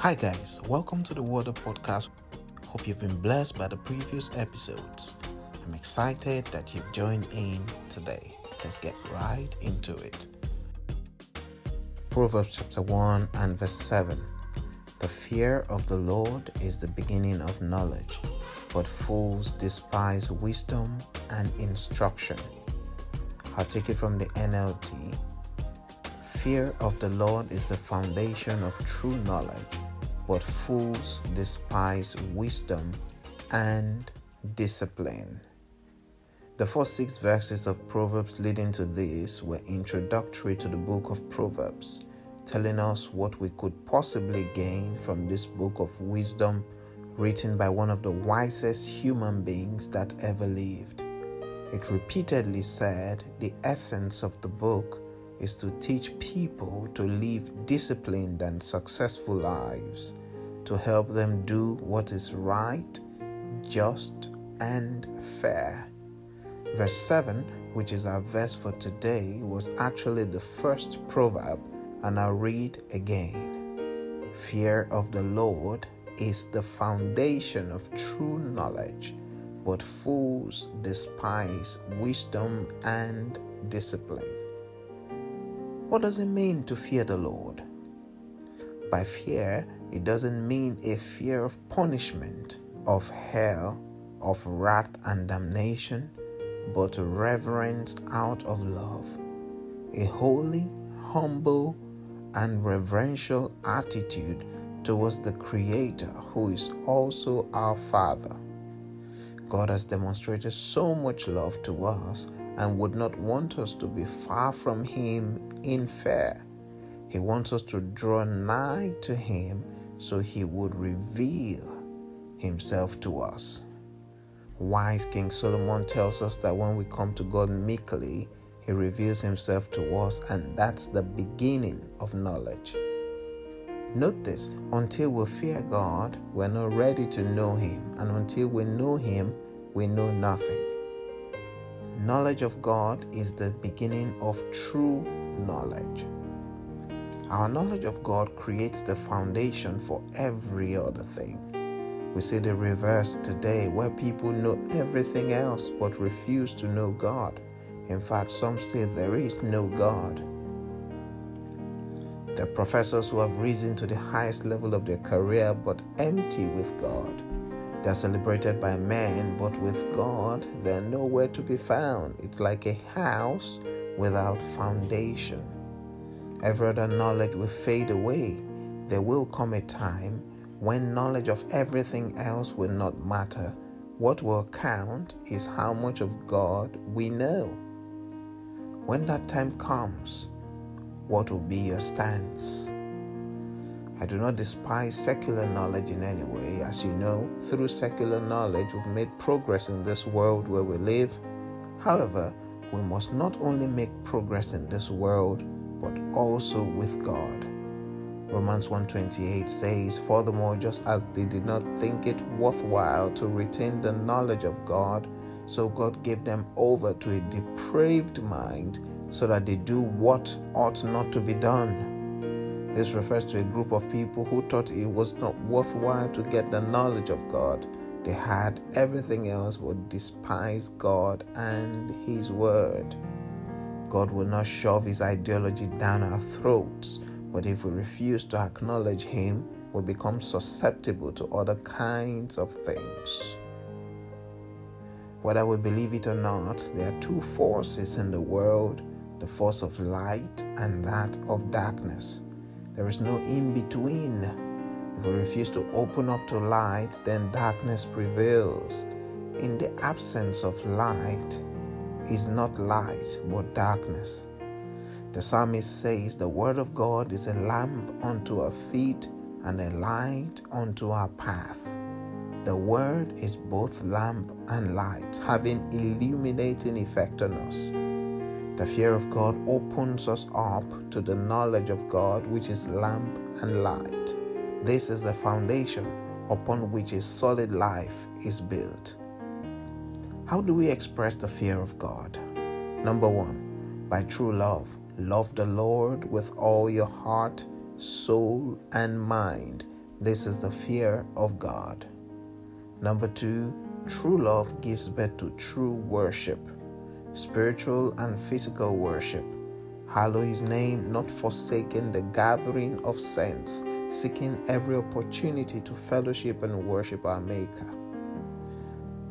Hi, guys, welcome to the Water Podcast. Hope you've been blessed by the previous episodes. I'm excited that you've joined in today. Let's get right into it. Proverbs chapter 1 and verse 7. The fear of the Lord is the beginning of knowledge, but fools despise wisdom and instruction. I'll take it from the NLT. Fear of the Lord is the foundation of true knowledge, but fools despise wisdom and discipline. The first six verses of Proverbs leading to this were introductory to the book of Proverbs, telling us what we could possibly gain from this book of wisdom written by one of the wisest human beings that ever lived. It repeatedly said the essence of the book is to teach people to live disciplined and successful lives, to help them do what is right, just, and fair. Verse 7, which is our verse for today, was actually the first proverb, and I'll read again. Fear of the Lord is the foundation of true knowledge but fools despise wisdom and discipline. What does it mean to fear the Lord? By fear, it doesn't mean a fear of punishment, of hell, of wrath and damnation, but reverence out of love. A holy, humble, and reverential attitude towards the Creator, who is also our Father. God has demonstrated so much love to us and would not want us to be far from Him in fear. He wants us to draw nigh to Him so He would reveal Himself to us. Wise King Solomon tells us that when we come to God meekly, He reveals Himself to us, and that's the beginning of knowledge. Note this until we fear God, we're not ready to know Him, and until we know Him, we know nothing. Knowledge of God is the beginning of true knowledge. Our knowledge of God creates the foundation for every other thing. We see the reverse today where people know everything else but refuse to know God. In fact, some say there is no God. The professors who have risen to the highest level of their career but empty with God. They're celebrated by men, but with God, they're nowhere to be found. It's like a house without foundation. Every other knowledge will fade away. There will come a time when knowledge of everything else will not matter. What will count is how much of God we know. When that time comes, what will be your stance? I do not despise secular knowledge in any way. As you know, through secular knowledge, we've made progress in this world where we live. However, we must not only make progress in this world, but also with God. Romans 1:28 says, "Furthermore, just as they did not think it worthwhile to retain the knowledge of God, so God gave them over to a depraved mind so that they do what ought not to be done. This refers to a group of people who thought it was not worthwhile to get the knowledge of God. They had everything else but despised God and His Word. God will not shove His ideology down our throats, but if we refuse to acknowledge Him, we become susceptible to other kinds of things. Whether we believe it or not, there are two forces in the world the force of light and that of darkness. There is no in between. If we refuse to open up to light, then darkness prevails. In the absence of light is not light, but darkness. The psalmist says, The word of God is a lamp unto our feet and a light unto our path. The word is both lamp and light, having illuminating effect on us. The fear of God opens us up to the knowledge of God, which is lamp and light. This is the foundation upon which a solid life is built. How do we express the fear of God? Number one, by true love. Love the Lord with all your heart, soul, and mind. This is the fear of God. Number two, true love gives birth to true worship, spiritual and physical worship. Hallow his name, not forsaking the gathering of saints, seeking every opportunity to fellowship and worship our Maker.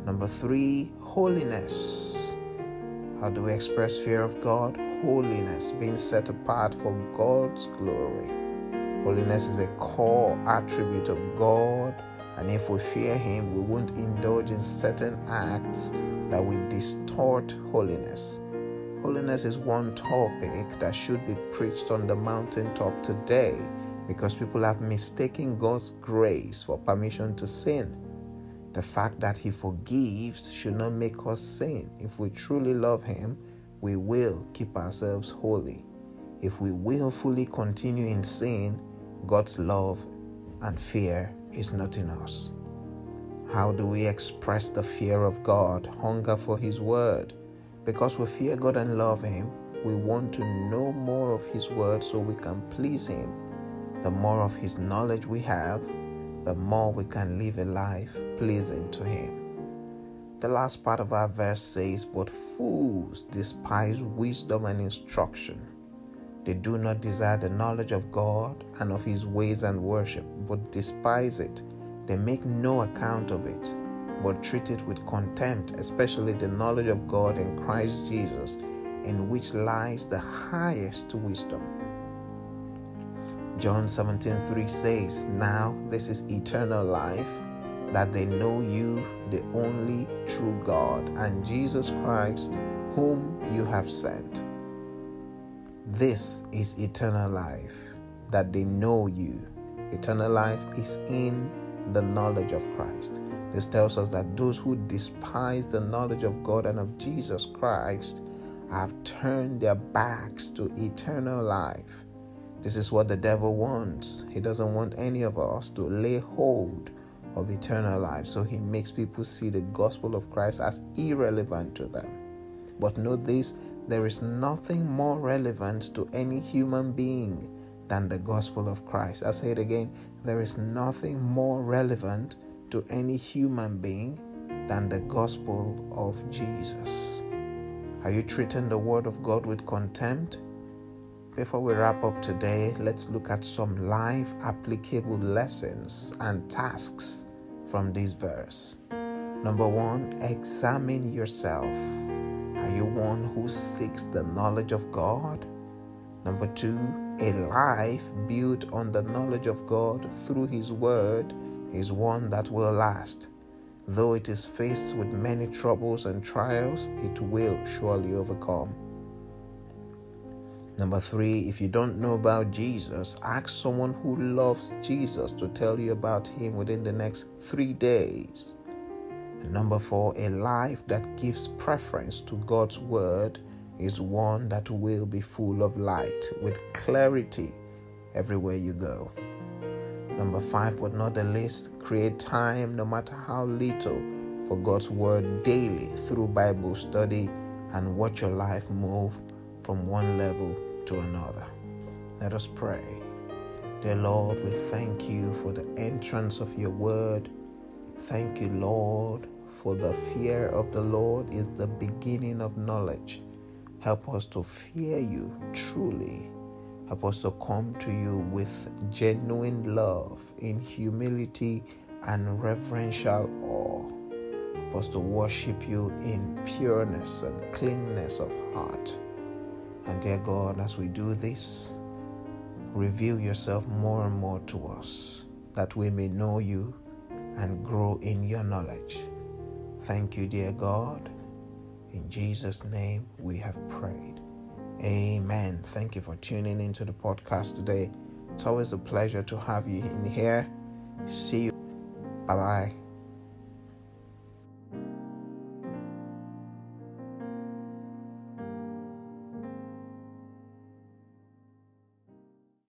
Number three, holiness. How do we express fear of God? Holiness, being set apart for God's glory. Holiness is a core attribute of God, and if we fear Him, we won't indulge in certain acts that will distort holiness. Holiness is one topic that should be preached on the mountaintop today because people have mistaken God's grace for permission to sin. The fact that He forgives should not make us sin. If we truly love Him, we will keep ourselves holy. If we willfully continue in sin, God's love and fear is not in us. How do we express the fear of God, hunger for His Word? Because we fear God and love Him, we want to know more of His Word so we can please Him. The more of His knowledge we have, the more we can live a life pleasing to Him. The last part of our verse says, But fools despise wisdom and instruction. They do not desire the knowledge of God and of His ways and worship, but despise it. They make no account of it, but treat it with contempt, especially the knowledge of God in Christ Jesus, in which lies the highest wisdom. John 17:3 says, Now this is eternal life, that they know you, the only true God, and Jesus Christ, whom you have sent. This is eternal life, that they know you. Eternal life is in the knowledge of Christ. This tells us that those who despise the knowledge of God and of Jesus Christ have turned their backs to eternal life. This is what the devil wants. He doesn't want any of us to lay hold of eternal life. So he makes people see the gospel of Christ as irrelevant to them. But know this there is nothing more relevant to any human being than the gospel of Christ. i say it again there is nothing more relevant to any human being than the gospel of Jesus. Are you treating the word of God with contempt? Before we wrap up today, let's look at some life applicable lessons and tasks from this verse. Number one, examine yourself. Are you one who seeks the knowledge of God? Number two, a life built on the knowledge of God through His Word is one that will last. Though it is faced with many troubles and trials, it will surely overcome. Number three, if you don't know about Jesus, ask someone who loves Jesus to tell you about Him within the next three days. And number four, a life that gives preference to God's word is one that will be full of light with clarity everywhere you go. Number five, but not the least, create time, no matter how little, for God's word daily through Bible study and watch your life move from one level to another. Let us pray. Dear Lord, we thank you for the entrance of your word Thank you, Lord, for the fear of the Lord is the beginning of knowledge. Help us to fear you truly. Help us to come to you with genuine love, in humility and reverential awe. Help us to worship you in pureness and cleanness of heart. And dear God, as we do this, reveal yourself more and more to us that we may know you and grow in your knowledge. Thank you, dear God. In Jesus' name we have prayed. Amen. Thank you for tuning into the podcast today. It's always a pleasure to have you in here. See you. Bye bye.